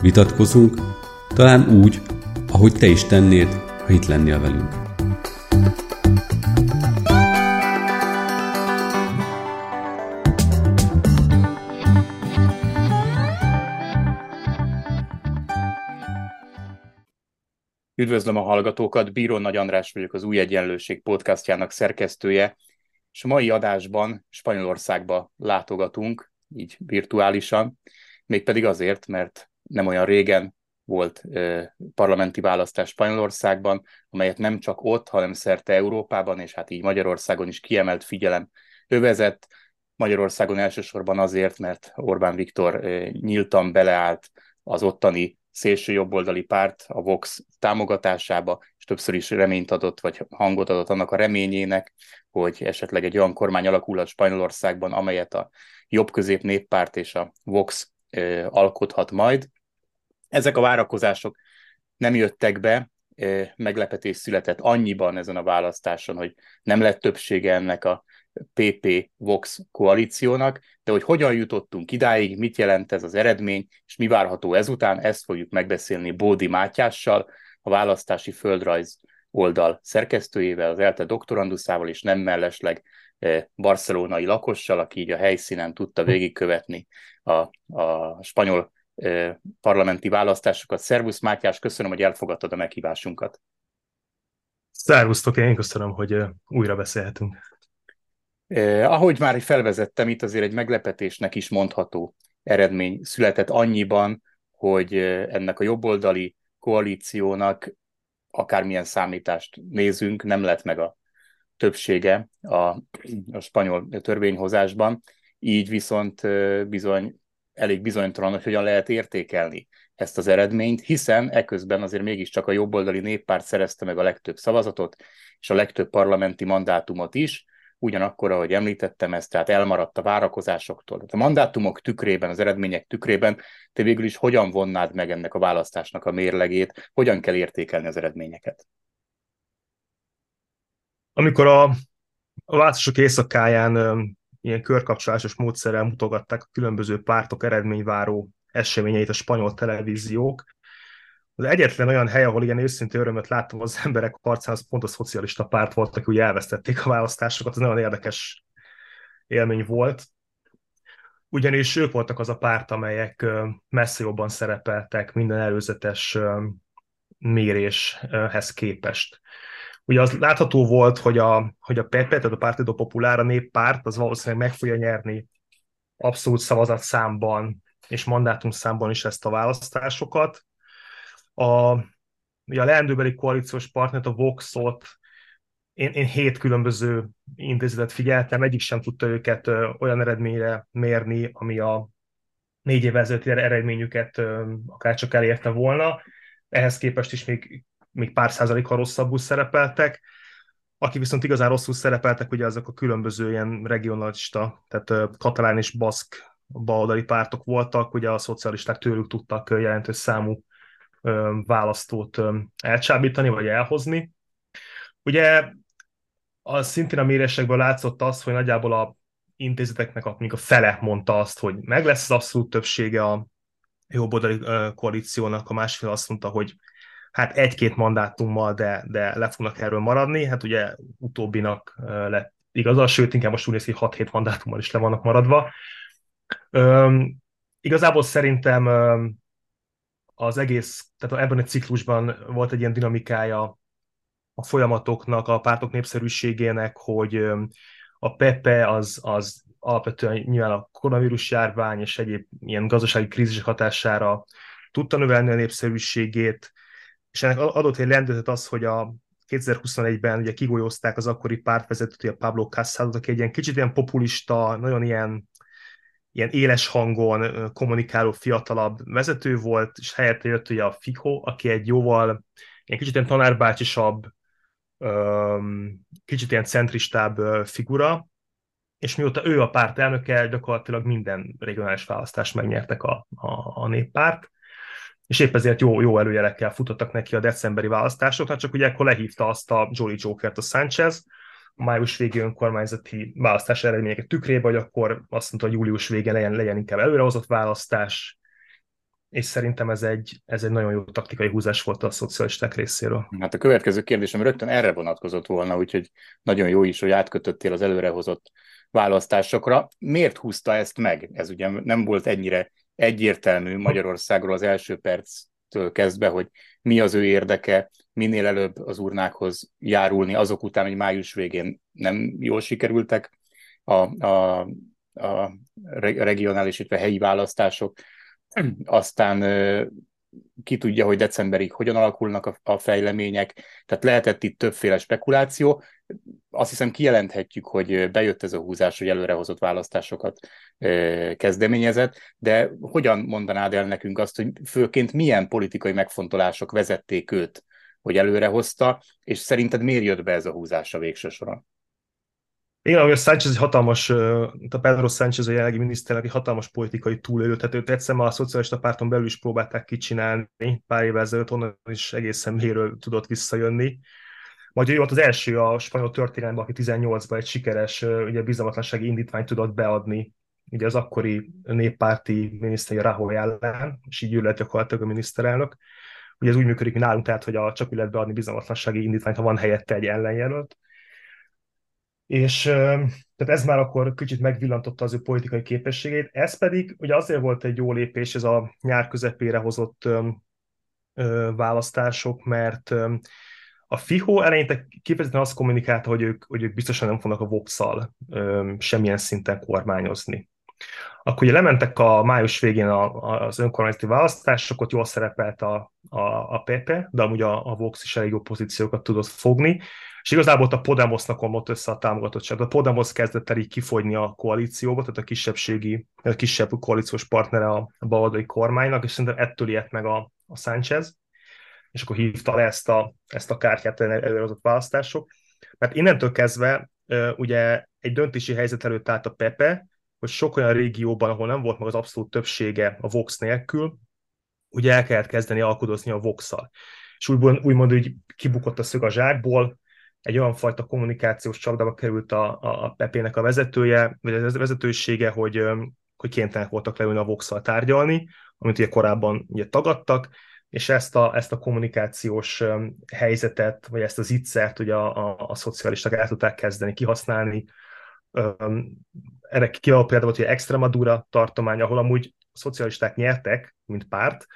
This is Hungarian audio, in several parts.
vitatkozunk, talán úgy, ahogy te is tennéd, ha itt lennél velünk. Üdvözlöm a hallgatókat, Bíró Nagy András vagyok, az Új Egyenlőség podcastjának szerkesztője, és a mai adásban Spanyolországba látogatunk, így virtuálisan, mégpedig azért, mert nem olyan régen volt parlamenti választás Spanyolországban, amelyet nem csak ott, hanem szerte Európában, és hát így Magyarországon is kiemelt figyelem övezett. Magyarországon elsősorban azért, mert Orbán Viktor nyíltan beleállt az ottani szélső jobboldali párt, a Vox támogatásába, és többször is reményt adott, vagy hangot adott annak a reményének, hogy esetleg egy olyan kormány alakulhat Spanyolországban, amelyet a jobb-közép néppárt és a Vox alkothat majd. Ezek a várakozások nem jöttek be, meglepetés született annyiban ezen a választáson, hogy nem lett többsége ennek a PP-Vox koalíciónak, de hogy hogyan jutottunk idáig, mit jelent ez az eredmény, és mi várható ezután, ezt fogjuk megbeszélni Bódi Mátyással, a választási földrajz oldal szerkesztőjével, az ELTE doktoranduszával, és nem mellesleg barcelonai lakossal, aki így a helyszínen tudta végigkövetni a, a spanyol parlamenti választásokat. Szervusz Mátyás, köszönöm, hogy elfogadtad a meghívásunkat. Szervusztok, én köszönöm, hogy újra beszélhetünk. Eh, ahogy már felvezettem, itt azért egy meglepetésnek is mondható eredmény született annyiban, hogy ennek a jobboldali koalíciónak akármilyen számítást nézünk, nem lett meg a többsége a, a spanyol törvényhozásban, így viszont bizony elég bizonytalan, hogy hogyan lehet értékelni ezt az eredményt, hiszen eközben azért mégiscsak a jobboldali néppárt szerezte meg a legtöbb szavazatot, és a legtöbb parlamenti mandátumot is, ugyanakkor, ahogy említettem ezt, tehát elmaradt a várakozásoktól. A mandátumok tükrében, az eredmények tükrében te végül is hogyan vonnád meg ennek a választásnak a mérlegét, hogyan kell értékelni az eredményeket? Amikor a, a választások éjszakáján ilyen körkapcsolásos módszerrel mutogatták a különböző pártok eredményváró eseményeit a spanyol televíziók, az egyetlen olyan hely, ahol ilyen őszintén örömöt láttam az emberek arcán, az pont a szocialista párt volt, aki ugye elvesztették a választásokat, ez nagyon érdekes élmény volt. Ugyanis ők voltak az a párt, amelyek messze jobban szerepeltek minden előzetes méréshez képest. Ugye az látható volt, hogy a, hogy a PEPE, tehát a Partido Popular, a néppárt, az valószínűleg meg fogja nyerni abszolút szavazatszámban és mandátumszámban is ezt a választásokat a, ugye a leendőbeli koalíciós partnert, a Voxot, én, én hét különböző intézetet figyeltem, egyik sem tudta őket ö, olyan eredményre mérni, ami a négy évvel ezelőtti eredményüket ö, akár csak elérte volna. Ehhez képest is még, még pár százalékkal rosszabbul szerepeltek. Aki viszont igazán rosszul szerepeltek, ugye azok a különböző ilyen regionalista, tehát katalán és baszk baloldali pártok voltak, ugye a szocialisták tőlük tudtak jelentős számú választót elcsábítani, vagy elhozni. Ugye az szintén a mérésekből látszott az, hogy nagyjából a intézeteknek a, a fele mondta azt, hogy meg lesz az abszolút többsége a jobboldali koalíciónak, a másfél azt mondta, hogy hát egy-két mandátummal, de, de le fognak erről maradni. Hát ugye utóbbinak lett igaza, sőt, inkább most úgy néz, hogy 6-7 mandátummal is le vannak maradva. Üm, igazából szerintem az egész, tehát ebben a ciklusban volt egy ilyen dinamikája a folyamatoknak, a pártok népszerűségének, hogy a Pepe az, az alapvetően nyilván a koronavírus járvány és egyéb ilyen gazdasági krízisek hatására tudta növelni a népszerűségét, és ennek adott egy lendületet az, hogy a 2021-ben ugye kigolyozták az akkori pártvezetőt, a Pablo Casado, aki egy ilyen kicsit ilyen populista, nagyon ilyen ilyen éles hangon kommunikáló fiatalabb vezető volt, és helyette jött ugye a Fico, aki egy jóval ilyen kicsit ilyen tanárbácsisabb, kicsit ilyen centristább figura, és mióta ő a párt elnöke, gyakorlatilag minden regionális választást megnyertek a, a, a néppárt, és épp ezért jó, jó előjelekkel futottak neki a decemberi választásoknak, csak ugye akkor lehívta azt a Jolly Jokert a Sanchez, a május végi önkormányzati választás eredményeket tükrébe, hogy akkor azt mondta, hogy július végén legyen, legyen inkább előrehozott választás, és szerintem ez egy, ez egy nagyon jó taktikai húzás volt a szocialisták részéről. Hát a következő kérdésem rögtön erre vonatkozott volna, úgyhogy nagyon jó is, hogy átkötöttél az előrehozott választásokra. Miért húzta ezt meg? Ez ugye nem volt ennyire egyértelmű Magyarországról az első perctől kezdve, hogy mi az ő érdeke, minél előbb az urnákhoz járulni, azok után, hogy május végén nem jól sikerültek a, a, a regionális, illetve helyi választások, aztán ki tudja, hogy decemberig hogyan alakulnak a, a fejlemények, tehát lehetett itt többféle spekuláció. Azt hiszem kijelenthetjük, hogy bejött ez a húzás, hogy előrehozott választásokat kezdeményezett, de hogyan mondanád el nekünk azt, hogy főként milyen politikai megfontolások vezették őt, hogy előrehozta, és szerinted miért jött be ez a húzás a végső soron? Igen, hogy a Sánchez egy hatalmas, a Pedro Sánchez a jelenlegi miniszternek egy hatalmas politikai túlélő, tehát őt egyszer a szocialista párton belül is próbálták kicsinálni pár évvel ezelőtt, onnan is egészen méről tudott visszajönni. Majd ő volt az első a spanyol történelemben, aki 18-ban egy sikeres ugye, bizalmatlansági indítványt tudott beadni ugye az akkori néppárti miniszteri Rajoy ellen, és így ő lett gyakorlatilag a miniszterelnök. Ugye ez úgy működik, mint nálunk, tehát hogy a, csak úgy lehet beadni bizalmatlansági indítványt, ha van helyette egy ellenjelölt és tehát ez már akkor kicsit megvillantotta az ő politikai képességét. Ez pedig ugye azért volt egy jó lépés ez a nyár közepére hozott választások, mert a FIHO eleinte kifejezetten azt kommunikálta, hogy ők, hogy ők biztosan nem fognak a vox semmilyen szinten kormányozni. Akkor ugye lementek a május végén a, a, az önkormányzati választások, ott jól szerepelt a, a, a Pepe, de amúgy a, a Vox is elég jó pozíciókat tudott fogni, és igazából ott a Podemosnak omlott össze a támogatottság. A Podemos kezdett el így kifogyni a koalícióba, tehát a kisebbségi, a kisebb koalíciós partnere a baloldali kormánynak, és szerintem ettől ilyet meg a, a Sánchez, és akkor hívta le ezt a, ezt a kártyát előrehozott választások. Mert innentől kezdve ugye egy döntési helyzet előtt állt a Pepe, hogy sok olyan régióban, ahol nem volt meg az abszolút többsége a Vox nélkül, ugye el kellett kezdeni alkudozni a Vox-szal. És úgymond, úgymond úgy kibukott a szög a zsákból, egy olyan fajta kommunikációs csapdába került a, a, Pepének a vezetője, vagy a vezetősége, hogy, hogy kénytelenek voltak leülni a vox tárgyalni, amit ugye korábban ugye tagadtak, és ezt a, ezt a kommunikációs helyzetet, vagy ezt az ittszert ugye a, a, a szocialisták el tudták kezdeni kihasználni. Erre kiváló példa volt, hogy Extremadura tartomány, ahol amúgy a szocialisták nyertek, mint párt,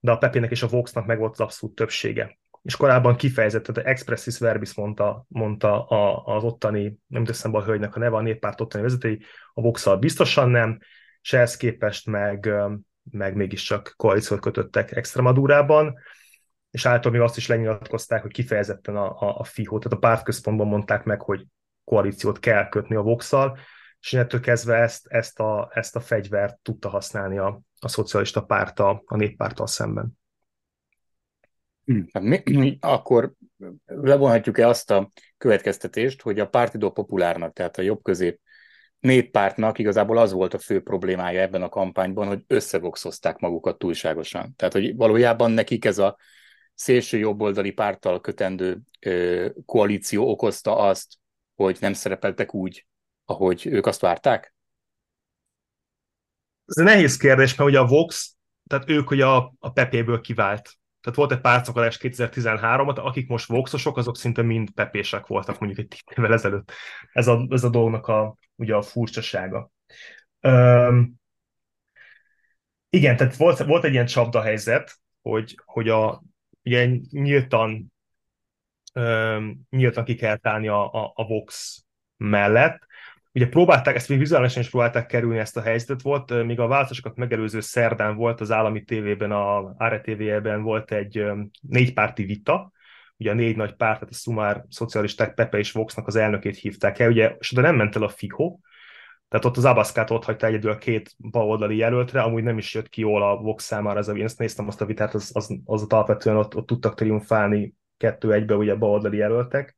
de a Pepének és a Voxnak meg volt az abszolút többsége és korábban kifejezett, tehát expressis verbis mondta, mondta a, az ottani, nem teszem a hölgynek a neve, a néppárt ottani vezetői, a vox biztosan nem, és ehhez képest meg, meg mégiscsak koalíciót kötöttek Extremadurában, és által még azt is lenyilatkozták, hogy kifejezetten a, a, a FIHO, tehát a pártközpontban mondták meg, hogy koalíciót kell kötni a vox és ettől kezdve ezt, ezt, a, ezt a fegyvert tudta használni a, a szocialista párta a néppárttal szemben. Hm, hát mi, mi, akkor levonhatjuk-e azt a következtetést, hogy a Partido Populárnak, tehát a jobb-közép néppártnak igazából az volt a fő problémája ebben a kampányban, hogy összevoxozták magukat túlságosan. Tehát, hogy valójában nekik ez a szélső jobboldali párttal kötendő ö, koalíció okozta azt, hogy nem szerepeltek úgy, ahogy ők azt várták? Ez egy nehéz kérdés, mert ugye a Vox, tehát ők ugye a, a Pepéből kivált tehát volt egy pártszakadás 2013-at, akik most voxosok, azok szinte mind pepések voltak mondjuk egy tíz évvel ezelőtt. Ez a, ez a dolognak a, ugye a furcsasága. Üm, igen, tehát volt, volt egy ilyen csapda helyzet, hogy, hogy a, ugye nyíltan, üm, nyíltan ki kell állni a, a, a Vox mellett, Ugye próbálták, ezt még vizuálisan is próbálták kerülni ezt a helyzetet, volt, még a választásokat megelőző szerdán volt az állami tévében, a RTV-ben volt egy négypárti vita, ugye a négy nagy párt, tehát a Szumár, szocialisták, Pepe és Voxnak az elnökét hívták el, ugye, és de nem ment el a FIHO, Tehát ott az Abaszkát ott hagyta egyedül a két baloldali jelöltre, amúgy nem is jött ki jól a Vox számára ez a én ezt néztem azt a vitát, az, az, az alapvetően ott, ott tudtak triumfálni kettő egybe ugye baloldali jelöltek.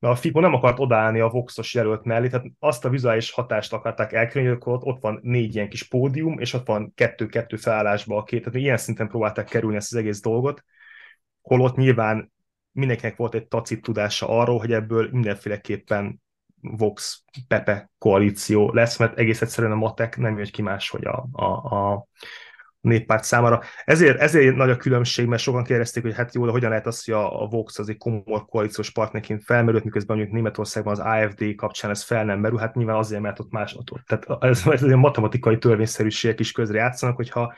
Mert a FIPO nem akart odaállni a Voxos jelölt mellé, tehát azt a vizuális hatást akarták elkerülni, hogy ott, ott van négy ilyen kis pódium, és ott van kettő-kettő felállásba a két, tehát ilyen szinten próbálták kerülni ezt az egész dolgot, holott nyilván mindenkinek volt egy tacit tudása arról, hogy ebből mindenféleképpen Vox Pepe koalíció lesz, mert egész egyszerűen a matek nem jött ki máshogy a, a, a néppárt számára. Ezért, ezért nagy a különbség, mert sokan kérdezték, hogy hát jó, de hogyan lehet az, hogy a, a Vox az egy komoly koalíciós partnerként felmerült, miközben mondjuk Németországban az AFD kapcsán ez fel nem merül, hát nyilván azért, mert ott más ott. Tehát ez, ez egy matematikai törvényszerűségek is közre játszanak, hogyha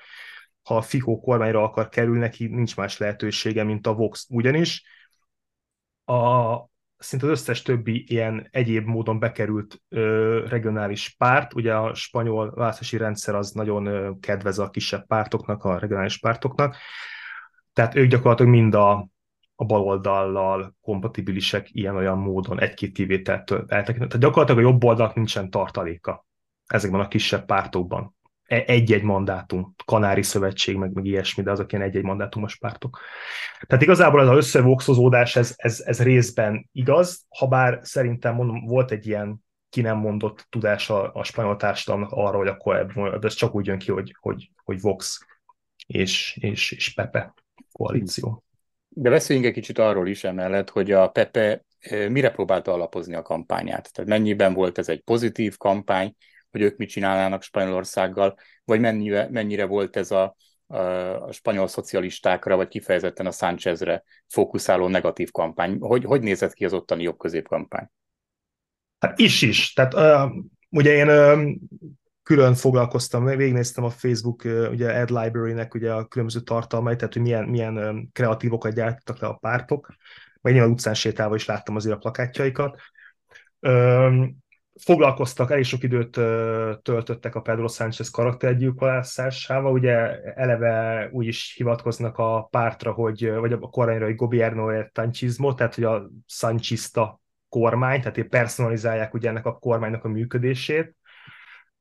ha a FIHO kormányra akar kerülni, neki nincs más lehetősége, mint a Vox. Ugyanis a, szinte az összes többi ilyen egyéb módon bekerült ö, regionális párt, ugye a spanyol választási rendszer az nagyon ö, kedvez a kisebb pártoknak, a regionális pártoknak, tehát ők gyakorlatilag mind a, a baloldallal kompatibilisek ilyen-olyan módon, egy-két kivételtől eltekintve. Tehát gyakorlatilag a jobb oldalnak nincsen tartaléka ezekben a kisebb pártokban. E, egy-egy mandátum, Kanári Szövetség, meg, meg ilyesmi, de azok ilyen egy-egy mandátumos pártok. Tehát igazából ez az összevoxozódás, ez, ez, ez részben igaz, ha bár szerintem mondom, volt egy ilyen ki nem mondott tudás a, a spanyol társadalomnak arra, hogy akkor ebből, ez csak úgy jön ki, hogy, hogy, hogy Vox és, és, és Pepe koalíció. De beszéljünk egy kicsit arról is emellett, hogy a Pepe eh, mire próbálta alapozni a kampányát. Tehát mennyiben volt ez egy pozitív kampány, hogy ők mit csinálnának Spanyolországgal, vagy mennyire, mennyire volt ez a, a, spanyol szocialistákra, vagy kifejezetten a Sánchezre fókuszáló negatív kampány. Hogy, hogy nézett ki az ottani jobb kampány? Hát is is. Tehát uh, ugye én uh, külön foglalkoztam, végignéztem a Facebook uh, ugye Ad Library-nek ugye a különböző tartalmait, tehát hogy milyen, milyen um, kreatívokat gyártottak le a pártok, vagy nyilván utcán sétálva is láttam azért a plakátjaikat. Um, foglalkoztak, elég sok időt töltöttek a Pedro Sánchez karaktergyilkolásával, ugye eleve úgy is hivatkoznak a pártra, hogy, vagy a kormányra, hogy gobierno e tanchismo, tehát hogy a sanchista kormány, tehát personalizálják ugye ennek a kormánynak a működését.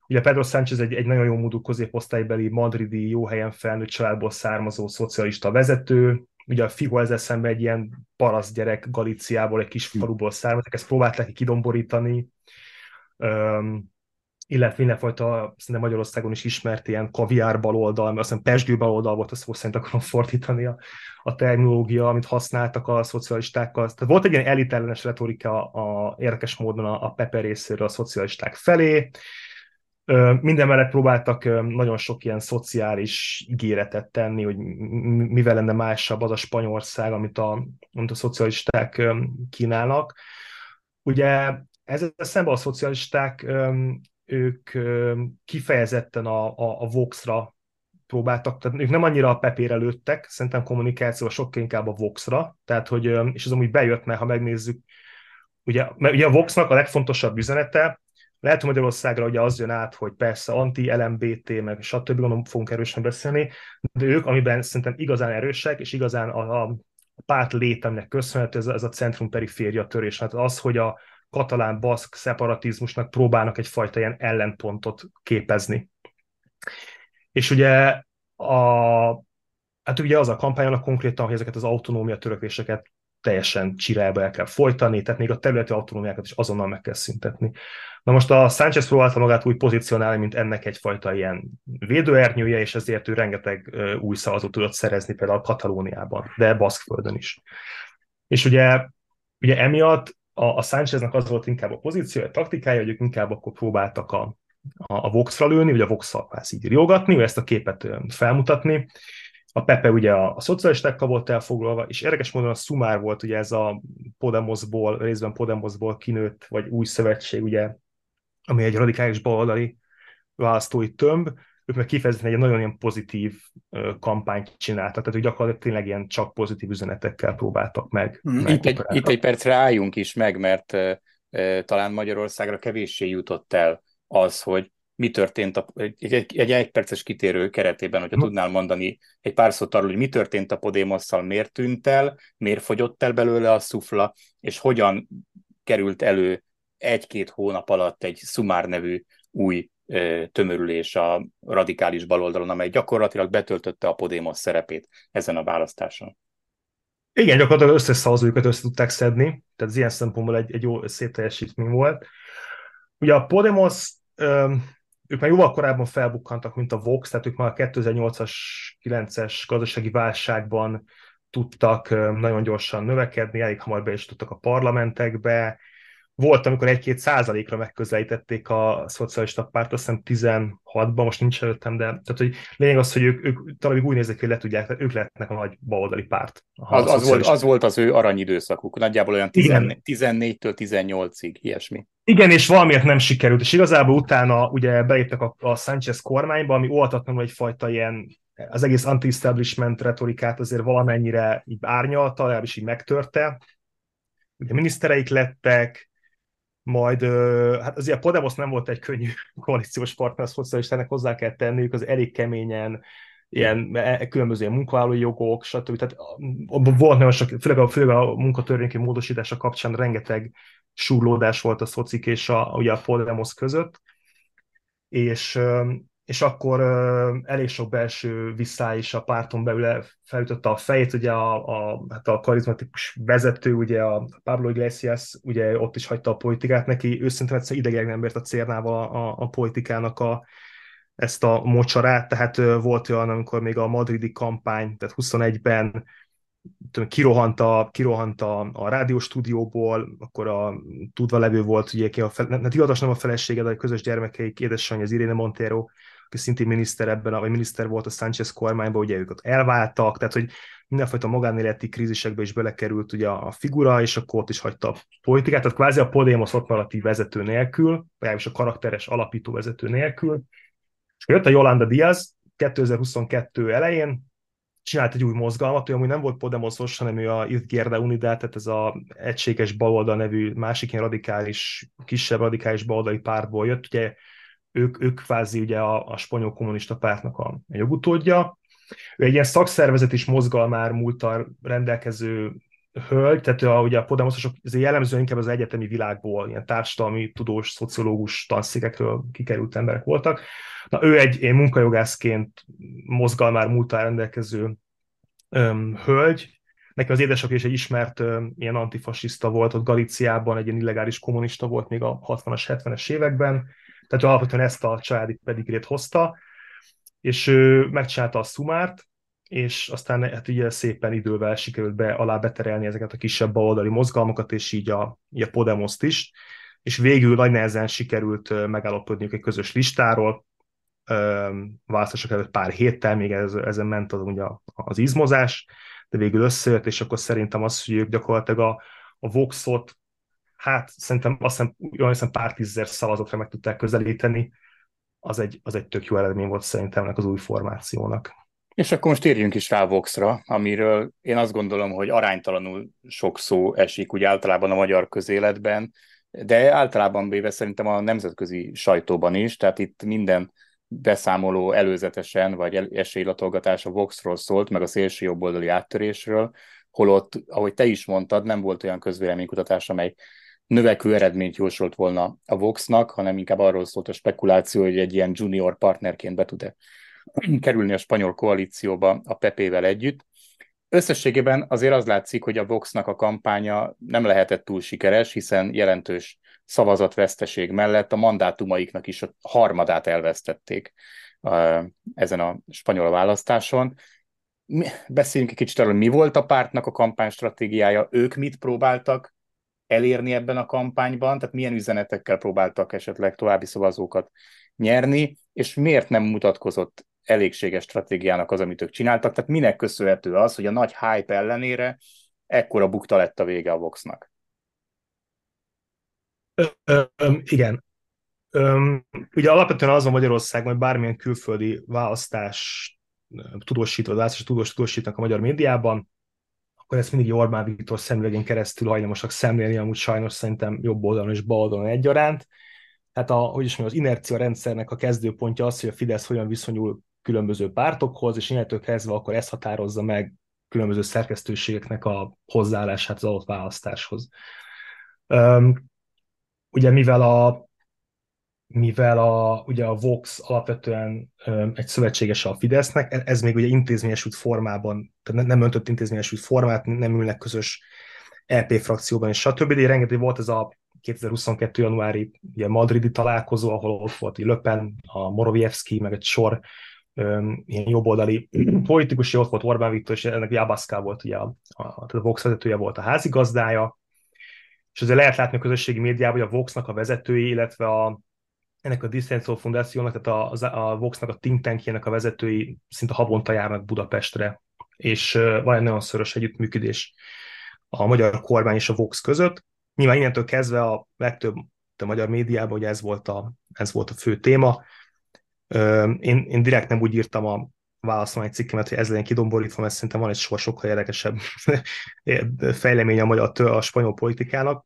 Ugye Pedro Sánchez egy, egy nagyon jó módú középosztálybeli madridi, jó helyen felnőtt családból származó szocialista vezető, ugye a Figo ezzel szemben egy ilyen parasz gyerek Galíciából, egy kis faluból származik, ezt próbálták kidomborítani, illetve mindenfajta, szinte Magyarországon is ismert ilyen kaviár baloldal, mert azt hiszem pesgő baloldal volt, azt szó szerint akarom fordítani a, a terminológia, amit használtak a szocialistákkal. Tehát volt egy ilyen elitellenes retorika a, érdekes módon a, a Pepe részéről a szocialisták felé, minden mellett próbáltak nagyon sok ilyen szociális ígéretet tenni, hogy mivel lenne másabb az a Spanyolország, amit a, amit a szocialisták kínálnak. Ugye ezzel szemben a szocialisták, ők kifejezetten a, a, a Vox-ra próbáltak, tehát ők nem annyira a pepére lőttek, szerintem kommunikáció sokkal inkább a Vox-ra, tehát hogy, és az amúgy bejött, mert ha megnézzük, ugye, mert ugye a Vox-nak a legfontosabb üzenete, lehet, hogy Magyarországra ugye az jön át, hogy persze anti-LMBT, meg stb. gondolom fogunk erősen beszélni, de ők, amiben szerintem igazán erősek, és igazán a, a párt létemnek köszönhető ez, ez a centrum-periféria törés. Hát az, hogy a, katalán-baszk szeparatizmusnak próbálnak egyfajta ilyen ellenpontot képezni. És ugye a, hát ugye az a kampányonak konkrétan, hogy ezeket az autonómia törekvéseket teljesen csirelbe el kell folytani, tehát még a területi autonómiákat is azonnal meg kell szüntetni. Na most a Sánchez próbálta magát úgy pozícionálni, mint ennek egyfajta ilyen védőernyője, és ezért ő rengeteg új szavazót tudott szerezni például Katalóniában, de Baszkföldön is. És ugye, ugye emiatt a, a Sáncheznek az volt inkább a pozíció, a taktikája, hogy ők inkább akkor próbáltak a, a, a Vox-ra lőni, vagy a Vox-szal így riogatni, vagy ezt a képet felmutatni. A Pepe ugye a, a szocialistákkal volt elfoglalva, és érdekes módon a Sumár volt ugye ez a Podemosból, részben Podemosból kinőtt, vagy új szövetség, ugye, ami egy radikális baloldali választói tömb, ők meg kifejezetten egy nagyon ilyen pozitív kampányt csináltak, tehát hogy gyakorlatilag tényleg ilyen csak pozitív üzenetekkel próbáltak meg. Mm, itt, egy, itt egy percre álljunk is meg, mert uh, talán Magyarországra kevéssé jutott el az, hogy mi történt a, egy, egy, egy egyperces kitérő keretében, hogyha hmm. tudnál mondani egy pár szót arról, hogy mi történt a Podémosszal, miért tűnt el, miért fogyott el belőle a szufla, és hogyan került elő egy-két hónap alatt egy Sumár nevű új tömörülés a radikális baloldalon, amely gyakorlatilag betöltötte a Podemos szerepét ezen a választáson. Igen, gyakorlatilag összes szavazójukat össze tudták szedni, tehát az ilyen szempontból egy, egy jó szép teljesítmény volt. Ugye a Podemos, ők már jóval korábban felbukkantak, mint a Vox, tehát ők már a 2008-as, 9-es gazdasági válságban tudtak nagyon gyorsan növekedni, elég hamar be is tudtak a parlamentekbe, volt, amikor egy-két százalékra megközelítették a szocialista párt, azt hiszem 16-ban, most nincs előttem, de tehát, hogy lényeg az, hogy ők, ők talán úgy nézek, hogy le tudják, ők lehetnek a nagy baloldali párt. Az, az, volt, az volt az ő aranyidőszakuk, nagyjából olyan 14, 14-től 18-ig, ilyesmi. Igen, és valamiért nem sikerült, és igazából utána ugye beléptek a, a Sánchez kormányba, ami óvatatlanul egyfajta ilyen az egész anti-establishment retorikát azért valamennyire így árnyalta, legalábbis így megtörte. Ugye minisztereik lettek, majd hát azért a Podemos nem volt egy könnyű koalíciós partner, az szocialistának hozzá kell tenniük, az elég keményen ilyen e, különböző munkavállalói jogok, stb. Tehát volt nagyon sok, főleg a, főleg a munkatörvényki módosítása kapcsán rengeteg súrlódás volt a szocik és a, ugye a Podemos között, és és akkor elég sok belső vissza is a párton belül felütötte a fejét, ugye a, a, hát a karizmatikus vezető, ugye a Pablo Iglesias, ugye ott is hagyta a politikát, neki. Őszintén egyszer idegen nem bért a cérnával a, a politikának a, ezt a mocsarát, tehát volt olyan, amikor még a madridi kampány, tehát 21-ben tudom, kirohant, a, kirohant a, a rádióstúdióból, akkor a tudva levő volt, ugye, ki a, nem, nem, nem a felesége, de a közös gyermekeik édesanyja, az Irene Montero, aki szintén miniszter ebben, vagy miniszter volt a Sánchez kormányban, ugye ők ott elváltak, tehát hogy mindenfajta magánéleti krízisekbe is belekerült ugye a figura, és akkor ott is hagyta a politikát, tehát kvázi a Podemos ott maradt vezető nélkül, legalábbis a karakteres alapító vezető nélkül. És jött a Yolanda Diaz 2022 elején, csinált egy új mozgalmat, amúgy nem volt Podemosos, hanem ő a Izquierda Unidad, tehát ez a egységes baloldal nevű másik ilyen radikális, kisebb radikális baloldali pártból jött, ugye ők, ők kvázi ugye a, a spanyol kommunista pártnak a, a jogutódja. Ő egy ilyen szakszervezet is mozgalmár múltal rendelkező hölgy, tehát a, ugye a Podemososok jellemzően inkább az egyetemi világból, ilyen társadalmi, tudós, szociológus tanszékekről kikerült emberek voltak. Na, ő egy én munkajogászként mozgalmár múltal rendelkező öm, hölgy, neki az édesapja is egy ismert öm, ilyen antifasiszta volt, ott Galíciában egy ilyen illegális kommunista volt még a 60-as, 70-es években, tehát alapvetően ezt a családi pedigrét hozta, és ő megcsinálta a szumárt, és aztán hát ugye szépen idővel sikerült be alá beterelni ezeket a kisebb baloldali mozgalmakat, és így a, így a Podemoszt is, és végül nagy nehezen sikerült megállapodniuk egy közös listáról, választások előtt pár héttel, még ez, ezen ment az, ugye az izmozás, de végül összejött, és akkor szerintem az, hogy ők gyakorlatilag a, a Voxot hát szerintem azt hiszem, jól hiszem pár tízezer szavazatra meg tudták közelíteni, az egy, az egy tök jó eredmény volt szerintem ennek az új formációnak. És akkor most térjünk is rá Voxra, amiről én azt gondolom, hogy aránytalanul sok szó esik úgy általában a magyar közéletben, de általában véve szerintem a nemzetközi sajtóban is, tehát itt minden beszámoló előzetesen, vagy esélylatolgatás a Voxról szólt, meg a szélső jobboldali áttörésről, holott, ahogy te is mondtad, nem volt olyan közvéleménykutatás, amely növekvő eredményt jósolt volna a Voxnak, hanem inkább arról szólt a spekuláció, hogy egy ilyen junior partnerként be tud-e kerülni a spanyol koalícióba a Pepével együtt. Összességében azért az látszik, hogy a Voxnak a kampánya nem lehetett túl sikeres, hiszen jelentős szavazatveszteség mellett a mandátumaiknak is a harmadát elvesztették ezen a spanyol választáson. Beszéljünk egy kicsit arról, mi volt a pártnak a kampánystratégiája, ők mit próbáltak elérni ebben a kampányban, tehát milyen üzenetekkel próbáltak esetleg további szavazókat nyerni, és miért nem mutatkozott elégséges stratégiának az, amit ők csináltak, tehát minek köszönhető az, hogy a nagy hype ellenére ekkora bukta lett a vége a Voxnak? Igen. Ö, ugye alapvetően az a Magyarországon, hogy bármilyen külföldi választás tudósítva, választás tudós, tudósítnak a magyar médiában, akkor ezt mindig Orbán Viktor szemüvegén keresztül hajlamosak szemlélni, amúgy sajnos szerintem jobb oldalon és bal oldalon egyaránt. Tehát a, hogy is mondjam, az inercia rendszernek a kezdőpontja az, hogy a Fidesz hogyan viszonyul különböző pártokhoz, és innentől kezdve akkor ez határozza meg különböző szerkesztőségeknek a hozzáállását az adott választáshoz. Um, ugye mivel a mivel a, ugye a Vox alapvetően egy szövetséges a Fidesznek, e, ez még ugye intézményesült formában, tehát nem öntött intézményesült formát, nem ülnek közös EP frakcióban, és stb. De rengeteg volt ez a 2022. januári ugye madridi találkozó, ahol ott volt Löpen, a Morovievski, meg egy sor um, ilyen jobboldali politikus, ott volt Orbán Viktor, és ennek Jabaszka volt ugye a, a, a, a Vox vezetője volt a házigazdája, és azért lehet látni a közösségi médiában, hogy a Voxnak a vezetői, illetve a, ennek a Dissenso Fundációnak, tehát a, a Voxnak a think tankjének a vezetői szinte havonta járnak Budapestre, és van egy nagyon szoros együttműködés a magyar kormány és a Vox között. Nyilván innentől kezdve a legtöbb a magyar médiában, hogy ez volt a, ez volt a fő téma. Én, én direkt nem úgy írtam a válaszom egy cikkemet, hogy ez legyen kidomborítva, mert szerintem van egy sor sokkal érdekesebb fejlemény a, magyar, a spanyol politikának.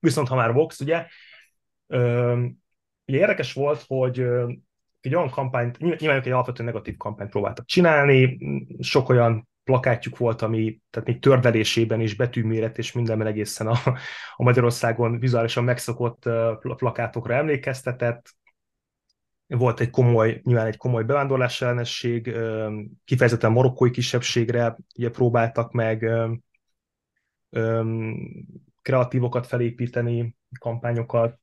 Viszont ha már Vox, ugye, ugye érdekes volt, hogy egy olyan kampányt, nyilván egy alapvetően negatív kampányt próbáltak csinálni, sok olyan plakátjuk volt, ami tehát még tördelésében is betűméret és mindenben egészen a, a Magyarországon vizuálisan megszokott plakátokra emlékeztetett. Volt egy komoly, nyilván egy komoly bevándorlás ellenesség, kifejezetten marokkói kisebbségre ugye próbáltak meg kreatívokat felépíteni, kampányokat,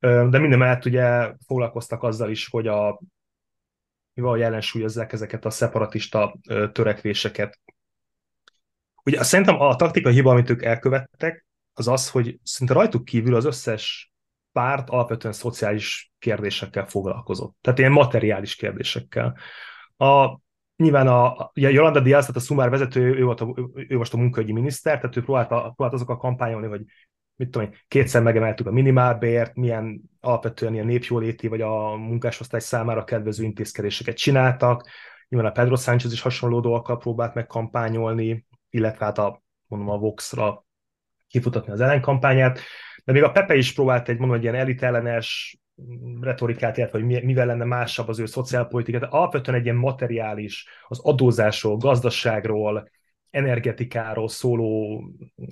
de minden mellett ugye foglalkoztak azzal is, hogy a mivel ellensúlyozzák ezeket a szeparatista törekvéseket. Ugye szerintem a taktikai hiba, amit ők elkövettek, az az, hogy szinte rajtuk kívül az összes párt alapvetően szociális kérdésekkel foglalkozott. Tehát ilyen materiális kérdésekkel. A, nyilván a, ugye Jolanda Diaz, tehát a Sumár vezető, ő, volt a, ő most a munkaügyi miniszter, tehát ő próbálta, próbált azok a kampányolni, hogy mit tudom kétszer megemeltük a minimálbért, milyen alapvetően ilyen népjóléti vagy a munkásosztály számára kedvező intézkedéseket csináltak. Nyilván a Pedro Sánchez is hasonló dolgokkal próbált meg kampányolni, illetve hát a, mondom, a Vox-ra kifutatni az ellenkampányát. De még a Pepe is próbált egy, mondom, egy ilyen elitellenes retorikát, illetve hogy mivel lenne másabb az ő szociálpolitikát. Alapvetően egy ilyen materiális, az adózásról, gazdaságról, energetikáról szóló,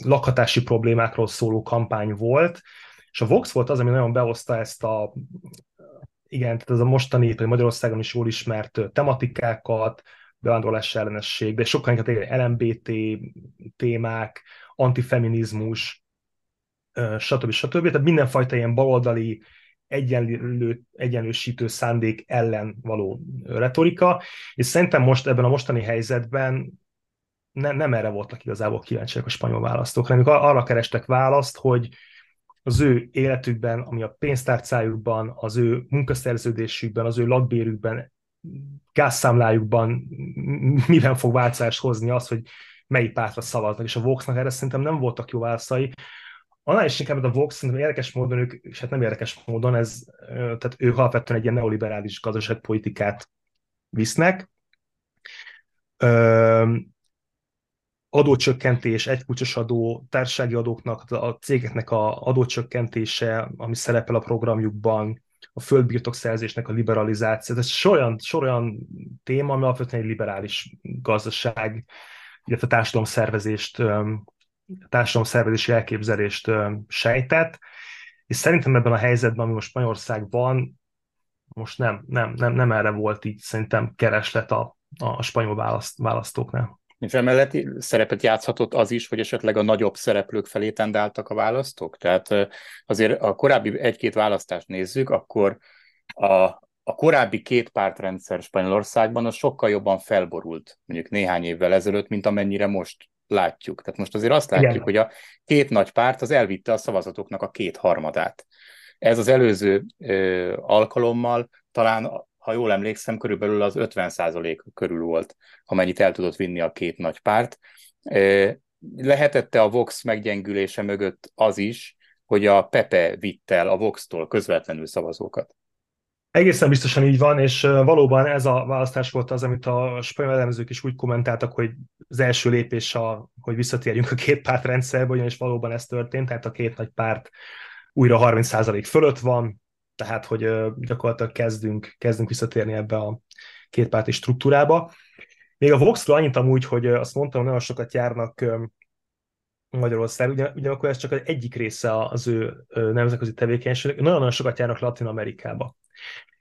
lakhatási problémákról szóló kampány volt, és a Vox volt az, ami nagyon behozta ezt a, igen, tehát ez a mostani, vagy Magyarországon is jól ismert tematikákat, bevándorlás ellenesség, de sokkal inkább LMBT témák, antifeminizmus, stb. stb. Tehát mindenfajta ilyen baloldali egyenlő, egyenlősítő szándék ellen való retorika, és szerintem most ebben a mostani helyzetben ne, nem erre voltak igazából kíváncsiak a spanyol választók, hanem arra kerestek választ, hogy az ő életükben, ami a pénztárcájukban, az ő munkaszerződésükben, az ő lakbérükben, gázszámlájukban miben fog változást hozni az, hogy melyik pártra szavaznak, és a Voxnak erre szerintem nem voltak jó válaszai. Annál is inkább a Vox szerintem érdekes módon, ők, és hát nem érdekes módon, ez, tehát ők alapvetően egy ilyen neoliberális gazdaságpolitikát visznek adócsökkentés, egykulcsos adó, társasági adóknak, a cégeknek a adócsökkentése, ami szerepel a programjukban, a földbirtokszerzésnek a liberalizáció, ez olyan, sor olyan téma, ami alapvetően egy liberális gazdaság, illetve társadalomszervezést, társadalomszervezési elképzelést sejtett, és szerintem ebben a helyzetben, ami most Magyarország van, most nem, nem, nem, nem erre volt így szerintem kereslet a, a spanyol választ, választóknál. És emellett szerepet játszhatott az is, hogy esetleg a nagyobb szereplők felé tendáltak a választók? Tehát azért a korábbi egy-két választást nézzük, akkor a, a korábbi két pártrendszer Spanyolországban az sokkal jobban felborult, mondjuk néhány évvel ezelőtt, mint amennyire most látjuk. Tehát most azért azt látjuk, Igen. hogy a két nagy párt az elvitte a szavazatoknak a két harmadát. Ez az előző ö, alkalommal talán ha jól emlékszem, körülbelül az 50% körül volt, amennyit el tudott vinni a két nagy párt. Lehetette a Vox meggyengülése mögött az is, hogy a Pepe vitt el a Vox-tól közvetlenül szavazókat. Egészen biztosan így van, és valóban ez a választás volt az, amit a spanyol elemzők is úgy kommentáltak, hogy az első lépés, a, hogy visszatérjünk a két párt rendszerbe, ugyanis valóban ez történt, tehát a két nagy párt újra 30% fölött van, tehát hogy gyakorlatilag kezdünk, kezdünk visszatérni ebbe a kétpárti struktúrába. Még a Voxról annyit amúgy, hogy azt mondtam, nagyon sokat járnak Magyarország, ugyan, ugyanakkor ez csak az egyik része az ő nemzetközi tevékenységnek. Nagyon-nagyon sokat járnak Latin Amerikába.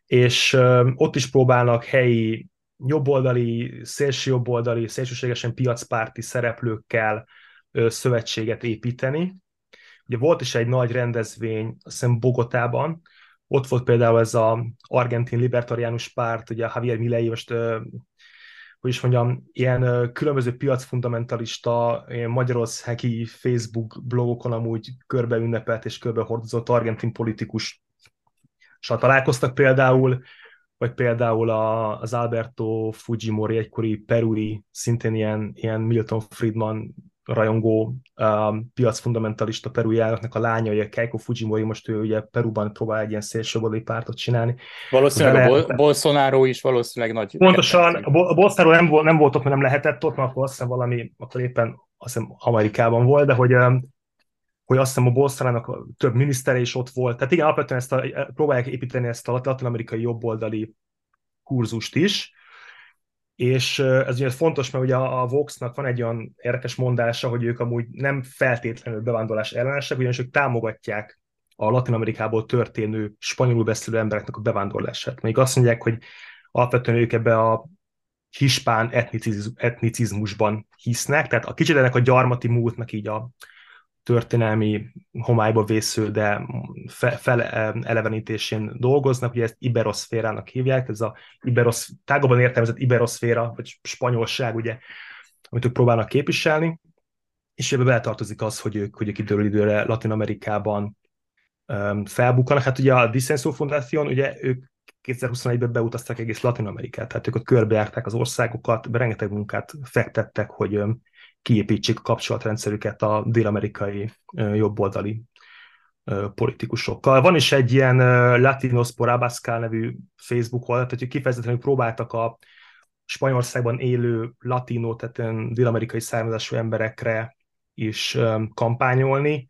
És ott is próbálnak helyi jobboldali, szélső jobboldali, szélsőségesen piacpárti szereplőkkel szövetséget építeni. Ugye volt is egy nagy rendezvény, azt hiszem Bogotában, ott volt például ez az argentin libertariánus párt, ugye Javier Milei, most hogy is mondjam, ilyen különböző piacfundamentalista, magyarországi Facebook blogokon amúgy körbe ünnepelt és körbe hordozott argentin politikus találkoztak például, vagy például az Alberto Fujimori, egykori perui, szintén ilyen, ilyen Milton Friedman rajongó um, piacfundamentalista perui elnöknek a lánya, ugye Keiko Fujimori, most ő ugye Peruban próbál egy ilyen szélsőbeli pártot csinálni. Valószínűleg Bele... a Bol- Bolsonaro is valószínűleg nagy... Pontosan, a, Bol- a Bolsonaro nem, volt, nem volt ott, mert nem lehetett ott, mert akkor azt hiszem valami, akkor éppen azt hiszem Amerikában volt, de hogy um, hogy azt hiszem a Bolsonaro több minisztere is ott volt. Tehát igen, alapvetően ezt a, próbálják építeni ezt a latin-amerikai jobboldali kurzust is, és ez ugye fontos, mert ugye a Voxnak van egy olyan érdekes mondása, hogy ők amúgy nem feltétlenül bevándorlás ellenesek, ugyanis ők támogatják a Latin Amerikából történő spanyolul beszélő embereknek a bevándorlását. Még azt mondják, hogy alapvetően ők ebbe a hispán etnicizmusban hisznek, tehát a kicsit ennek a gyarmati múltnak így a történelmi homályba vésző, de felelevenítésén dolgoznak, ugye ezt iberoszférának hívják, ez a iberosz, tágabban értelmezett iberoszféra, vagy spanyolság, ugye, amit ők próbálnak képviselni, és ebbe beletartozik az, hogy ők, hogy ők időről időre Latin Amerikában um, felbukkanak. Hát ugye a Disenso Foundation, ugye ők 2021-ben beutaztak egész Latin Amerikát, tehát ők ott körbejárták az országokat, rengeteg munkát fektettek, hogy um, kiépítsék a kapcsolatrendszerüket a dél-amerikai jobboldali politikusokkal. Van is egy ilyen Latinos por nevű Facebook oldal, tehát kifejezetten próbáltak a Spanyolországban élő latino, tehát dél-amerikai származású emberekre is kampányolni.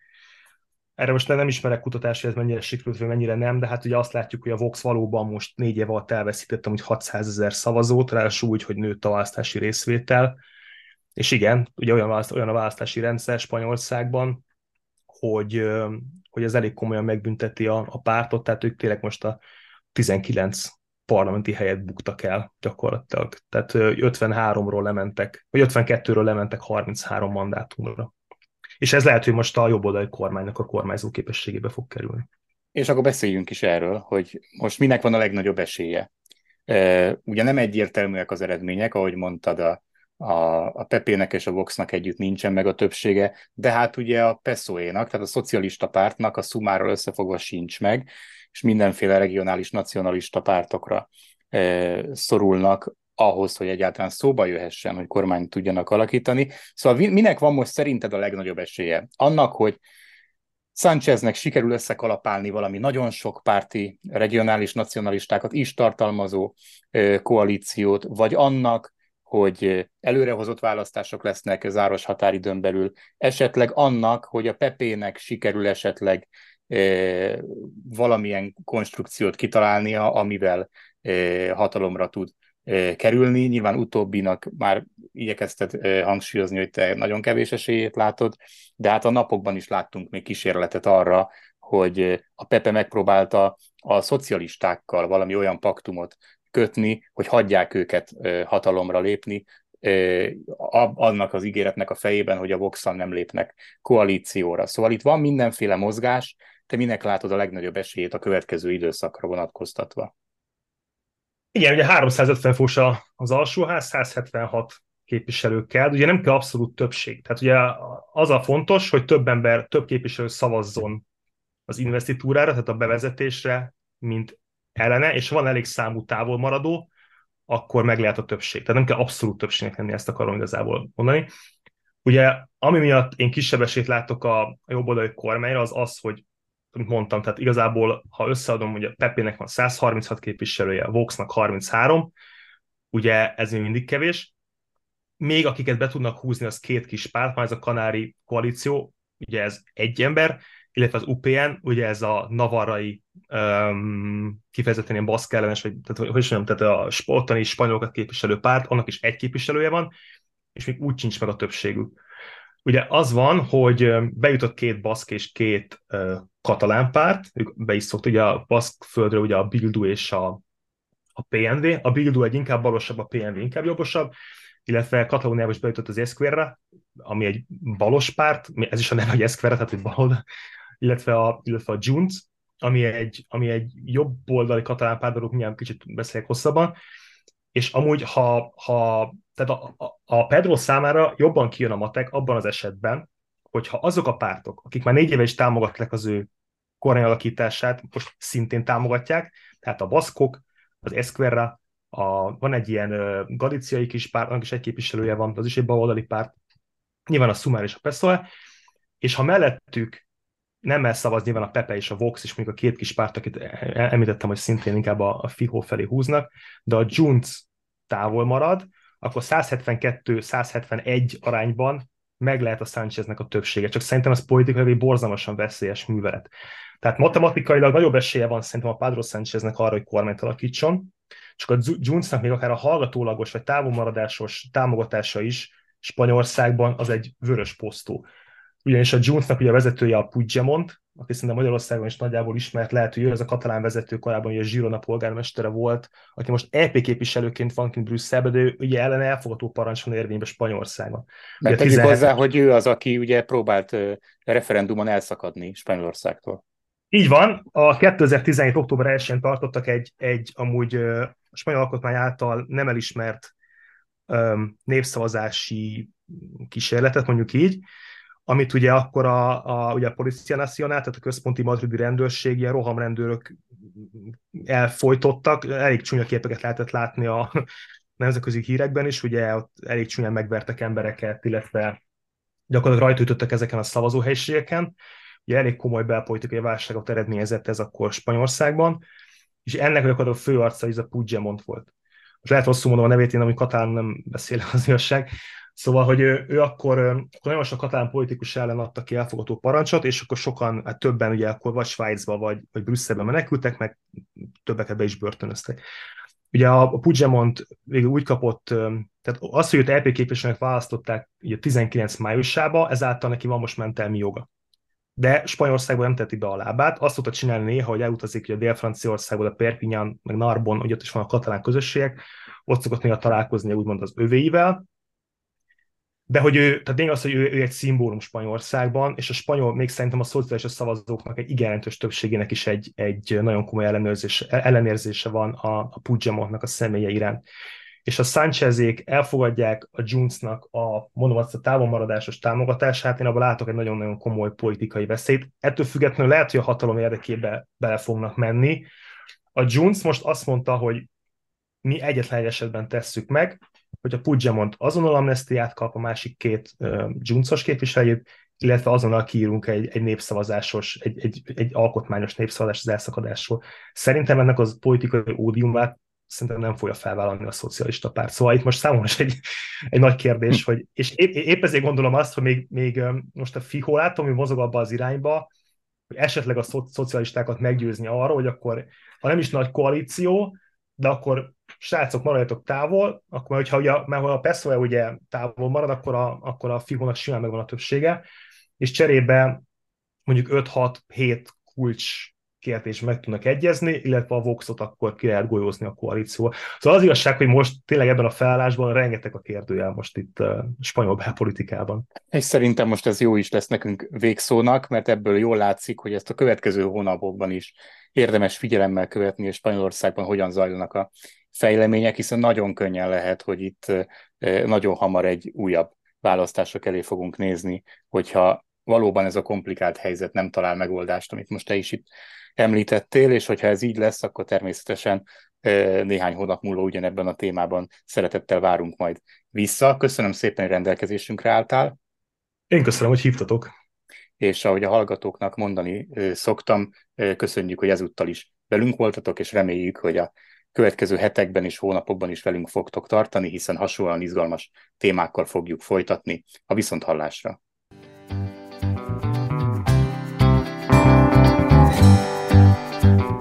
Erre most nem ismerek kutatást, hogy ez mennyire sikerült, vagy mennyire nem, de hát ugye azt látjuk, hogy a Vox valóban most négy év alatt elveszítette hogy 600 ezer szavazót, ráadásul úgy, hogy nőtt a választási részvétel és igen, ugye olyan, választ, olyan a választási rendszer Spanyolországban, hogy, hogy ez elég komolyan megbünteti a, a pártot, tehát ők tényleg most a 19 parlamenti helyet buktak el gyakorlatilag. Tehát 53-ról lementek, vagy 52-ről lementek 33 mandátumra. És ez lehet, hogy most a jobboldali kormánynak a kormányzó képességébe fog kerülni. És akkor beszéljünk is erről, hogy most minek van a legnagyobb esélye. Ugye nem egyértelműek az eredmények, ahogy mondtad, a a, a Pepének és a Voxnak együtt nincsen meg a többsége, de hát ugye a PESZOE-nak, tehát a szocialista pártnak a szumáról összefogva sincs meg, és mindenféle regionális nacionalista pártokra e, szorulnak ahhoz, hogy egyáltalán szóba jöhessen, hogy kormányt tudjanak alakítani. Szóval minek van most szerinted a legnagyobb esélye? Annak, hogy Sáncheznek sikerül összekalapálni valami nagyon sok párti regionális nacionalistákat is tartalmazó e, koalíciót, vagy annak, hogy előrehozott választások lesznek záros határidőn belül, esetleg annak, hogy a Pepének sikerül esetleg e, valamilyen konstrukciót kitalálnia, amivel e, hatalomra tud e, kerülni. Nyilván utóbbinak már igyekezted hangsúlyozni, hogy te nagyon kevés esélyét látod, de hát a napokban is láttunk még kísérletet arra, hogy a Pepe megpróbálta a szocialistákkal valami olyan paktumot kötni, hogy hagyják őket hatalomra lépni, annak az ígéretnek a fejében, hogy a vox nem lépnek koalícióra. Szóval itt van mindenféle mozgás, te minek látod a legnagyobb esélyét a következő időszakra vonatkoztatva? Igen, ugye 350 fós az alsóház, 176 képviselőkkel, ugye nem kell abszolút többség. Tehát ugye az a fontos, hogy több ember, több képviselő szavazzon az investitúrára, tehát a bevezetésre, mint ellene, és van elég számú távol maradó, akkor meg lehet a többség. Tehát nem kell abszolút többségnek lenni, ezt akarom igazából mondani. Ugye, ami miatt én kisebb esélyt látok a jobboldali kormányra, az az, hogy amit mondtam, tehát igazából, ha összeadom, a Pepének van 136 képviselője, Voxnak 33, ugye ez még mindig kevés. Még akiket be tudnak húzni, az két kis párt, már ez a kanári koalíció, ugye ez egy ember, illetve az UPN, ugye ez a navarrai um, kifejezetten ilyen baszk vagy tehát, hogy is mondjam, tehát a sportani spanyolokat képviselő párt, annak is egy képviselője van, és még úgy sincs meg a többségük. ugye az van, hogy bejutott két baszk és két uh, katalán párt, ők be is szoktak, ugye a baszk földről ugye a Bildu és a, a PNV, a Bildu egy inkább balosabb, a PNV inkább jobbosabb, illetve Katalóniába is bejutott az Esquerra, ami egy balos párt, ez is a neve, hogy Esquerra, tehát egy baloldal, illetve a, illetve a Junts, ami egy, ami egy jobb oldali katalán de nyilván kicsit beszélek hosszabban, és amúgy, ha, ha tehát a, a, a Pedro számára jobban kijön a matek abban az esetben, hogyha azok a pártok, akik már négy éve is támogatták az ő kormány alakítását, most szintén támogatják, tehát a baszkok, az Esquerra, a, van egy ilyen galiciai kis párt, annak is egy képviselője van, az is egy baloldali párt, nyilván a Sumar és a PSOE, és ha mellettük nem elszavaz nyilván a Pepe és a Vox, és még a két kis párt, akit említettem, hogy szintén inkább a, a Fiho felé húznak, de a Junts távol marad, akkor 172-171 arányban meg lehet a Sáncheznek a többsége. Csak szerintem ez politikai borzalmasan veszélyes művelet. Tehát matematikailag nagyobb esélye van szerintem a Pedro Sáncheznek arra, hogy kormányt alakítson, csak a Juntsnak még akár a hallgatólagos vagy távolmaradásos támogatása is Spanyolországban az egy vörös posztó. Ugyanis a Juntsnak ugye a vezetője a Puigdemont, aki szerintem Magyarországon is nagyjából ismert, lehet, hogy ő az a katalán vezető korábban, hogy a Girona polgármestere volt, aki most EP képviselőként van kint Brüsszelben, de ő ugye ellen elfogadó parancs van érvényben Spanyolországon. Mert tegyük 17... hozzá, hogy ő az, aki ugye próbált referendumon elszakadni Spanyolországtól. Így van, a 2017. október 1-én tartottak egy, egy amúgy a spanyol alkotmány által nem elismert um, népszavazási kísérletet, mondjuk így, amit ugye akkor a, a, ugye a Policia Nacional, tehát a központi madridi rendőrség, ilyen rohamrendőrök elfolytottak, elég csúnya képeket lehetett látni a nemzetközi hírekben is, ugye ott elég csúnyán megvertek embereket, illetve gyakorlatilag rajtütöttek ezeken a szavazóhelyiségeken, ugye elég komoly belpolitikai válságot eredményezett ez akkor Spanyolországban, és ennek gyakorlatilag a fő arca ez a Puigdemont volt. Most lehet rosszul mondom a nevét, én ami katán nem beszélek az igazság, Szóval, hogy ő, ő akkor, akkor nagyon sok katalán politikus ellen adta ki elfogadó parancsot, és akkor sokan, hát többen ugye akkor vagy Svájcba, vagy, vagy Brüsszelbe menekültek, meg többeket be is börtönöztek. Ugye a, a Puigdemont végül úgy kapott, tehát az, hogy őt LP képviselőnek választották ugye 19 májusába, ezáltal neki van most mentelmi joga. De Spanyolországban nem teti be a lábát. Azt tudta csinálni néha, hogy elutazik ugye Dél-Franciaországból, a Perpignan, meg Narbon, ugye ott is van a katalán közösségek, ott szokott néha találkozni úgymond az övéivel, de hogy ő, tehát még az, hogy ő, ő egy szimbólum Spanyolországban, és a spanyol, még szerintem a szociális szavazóknak egy igen jelentős többségének is egy, egy nagyon komoly ellenőrzés, ellenérzése van a, a Puigdemontnak a személye iránt. És a Sánchezék elfogadják a Juntsnak a, mondom azt a távolmaradásos támogatását, én abban látok egy nagyon-nagyon komoly politikai veszélyt. Ettől függetlenül lehet, hogy a hatalom érdekébe bele fognak menni. A Junts most azt mondta, hogy mi egyetlen egy esetben tesszük meg, hogy a Puigdemont azonnal amnestiát kap a másik két uh, képviselőjét, illetve azonnal kiírunk egy, egy népszavazásos, egy, egy, egy alkotmányos népszavazás az elszakadásról. Szerintem ennek az politikai ódiumát szerintem nem fogja felvállalni a szocialista párt. Szóval itt most számomra is egy, egy nagy kérdés, hogy, és épp, épp ezért gondolom azt, hogy még, még most a FIHO látom, hogy mozog abba az irányba, hogy esetleg a szocialistákat meggyőzni arra, hogy akkor, ha nem is nagy koalíció, de akkor srácok, maradjatok távol, akkor hogyha ugye, mert ha a PSOE ugye távol marad, akkor a, akkor a Figónak simán megvan a többsége, és cserébe mondjuk 5-6-7 kulcs kérdés meg tudnak egyezni, illetve a Voxot akkor ki lehet golyózni a koalícióval. Szóval az igazság, hogy most tényleg ebben a felállásban rengeteg a kérdőjel most itt a spanyol belpolitikában. És szerintem most ez jó is lesz nekünk végszónak, mert ebből jól látszik, hogy ezt a következő hónapokban is érdemes figyelemmel követni, és Spanyolországban hogyan zajlanak a fejlemények, hiszen nagyon könnyen lehet, hogy itt nagyon hamar egy újabb választások elé fogunk nézni, hogyha valóban ez a komplikált helyzet nem talál megoldást, amit most te is itt említettél, és hogyha ez így lesz, akkor természetesen néhány hónap múlva ugyanebben a témában szeretettel várunk majd vissza. Köszönöm szépen, hogy rendelkezésünkre álltál. Én köszönöm, hogy hívtatok. És ahogy a hallgatóknak mondani szoktam, köszönjük, hogy ezúttal is velünk voltatok, és reméljük, hogy a következő hetekben és hónapokban is velünk fogtok tartani, hiszen hasonlóan izgalmas témákkal fogjuk folytatni a viszonthallásra.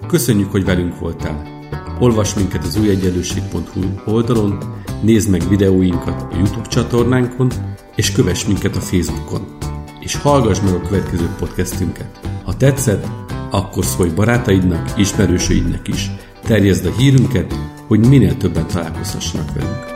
Köszönjük, hogy velünk voltál! olvas minket az újegyenlőség.hu oldalon, nézd meg videóinkat a YouTube csatornánkon, és kövess minket a Facebookon. És hallgass meg a következő podcastünket. Ha tetszett, akkor szólj barátaidnak, ismerősöidnek is. Terjezd a hírünket, hogy minél többen találkozhassanak velünk.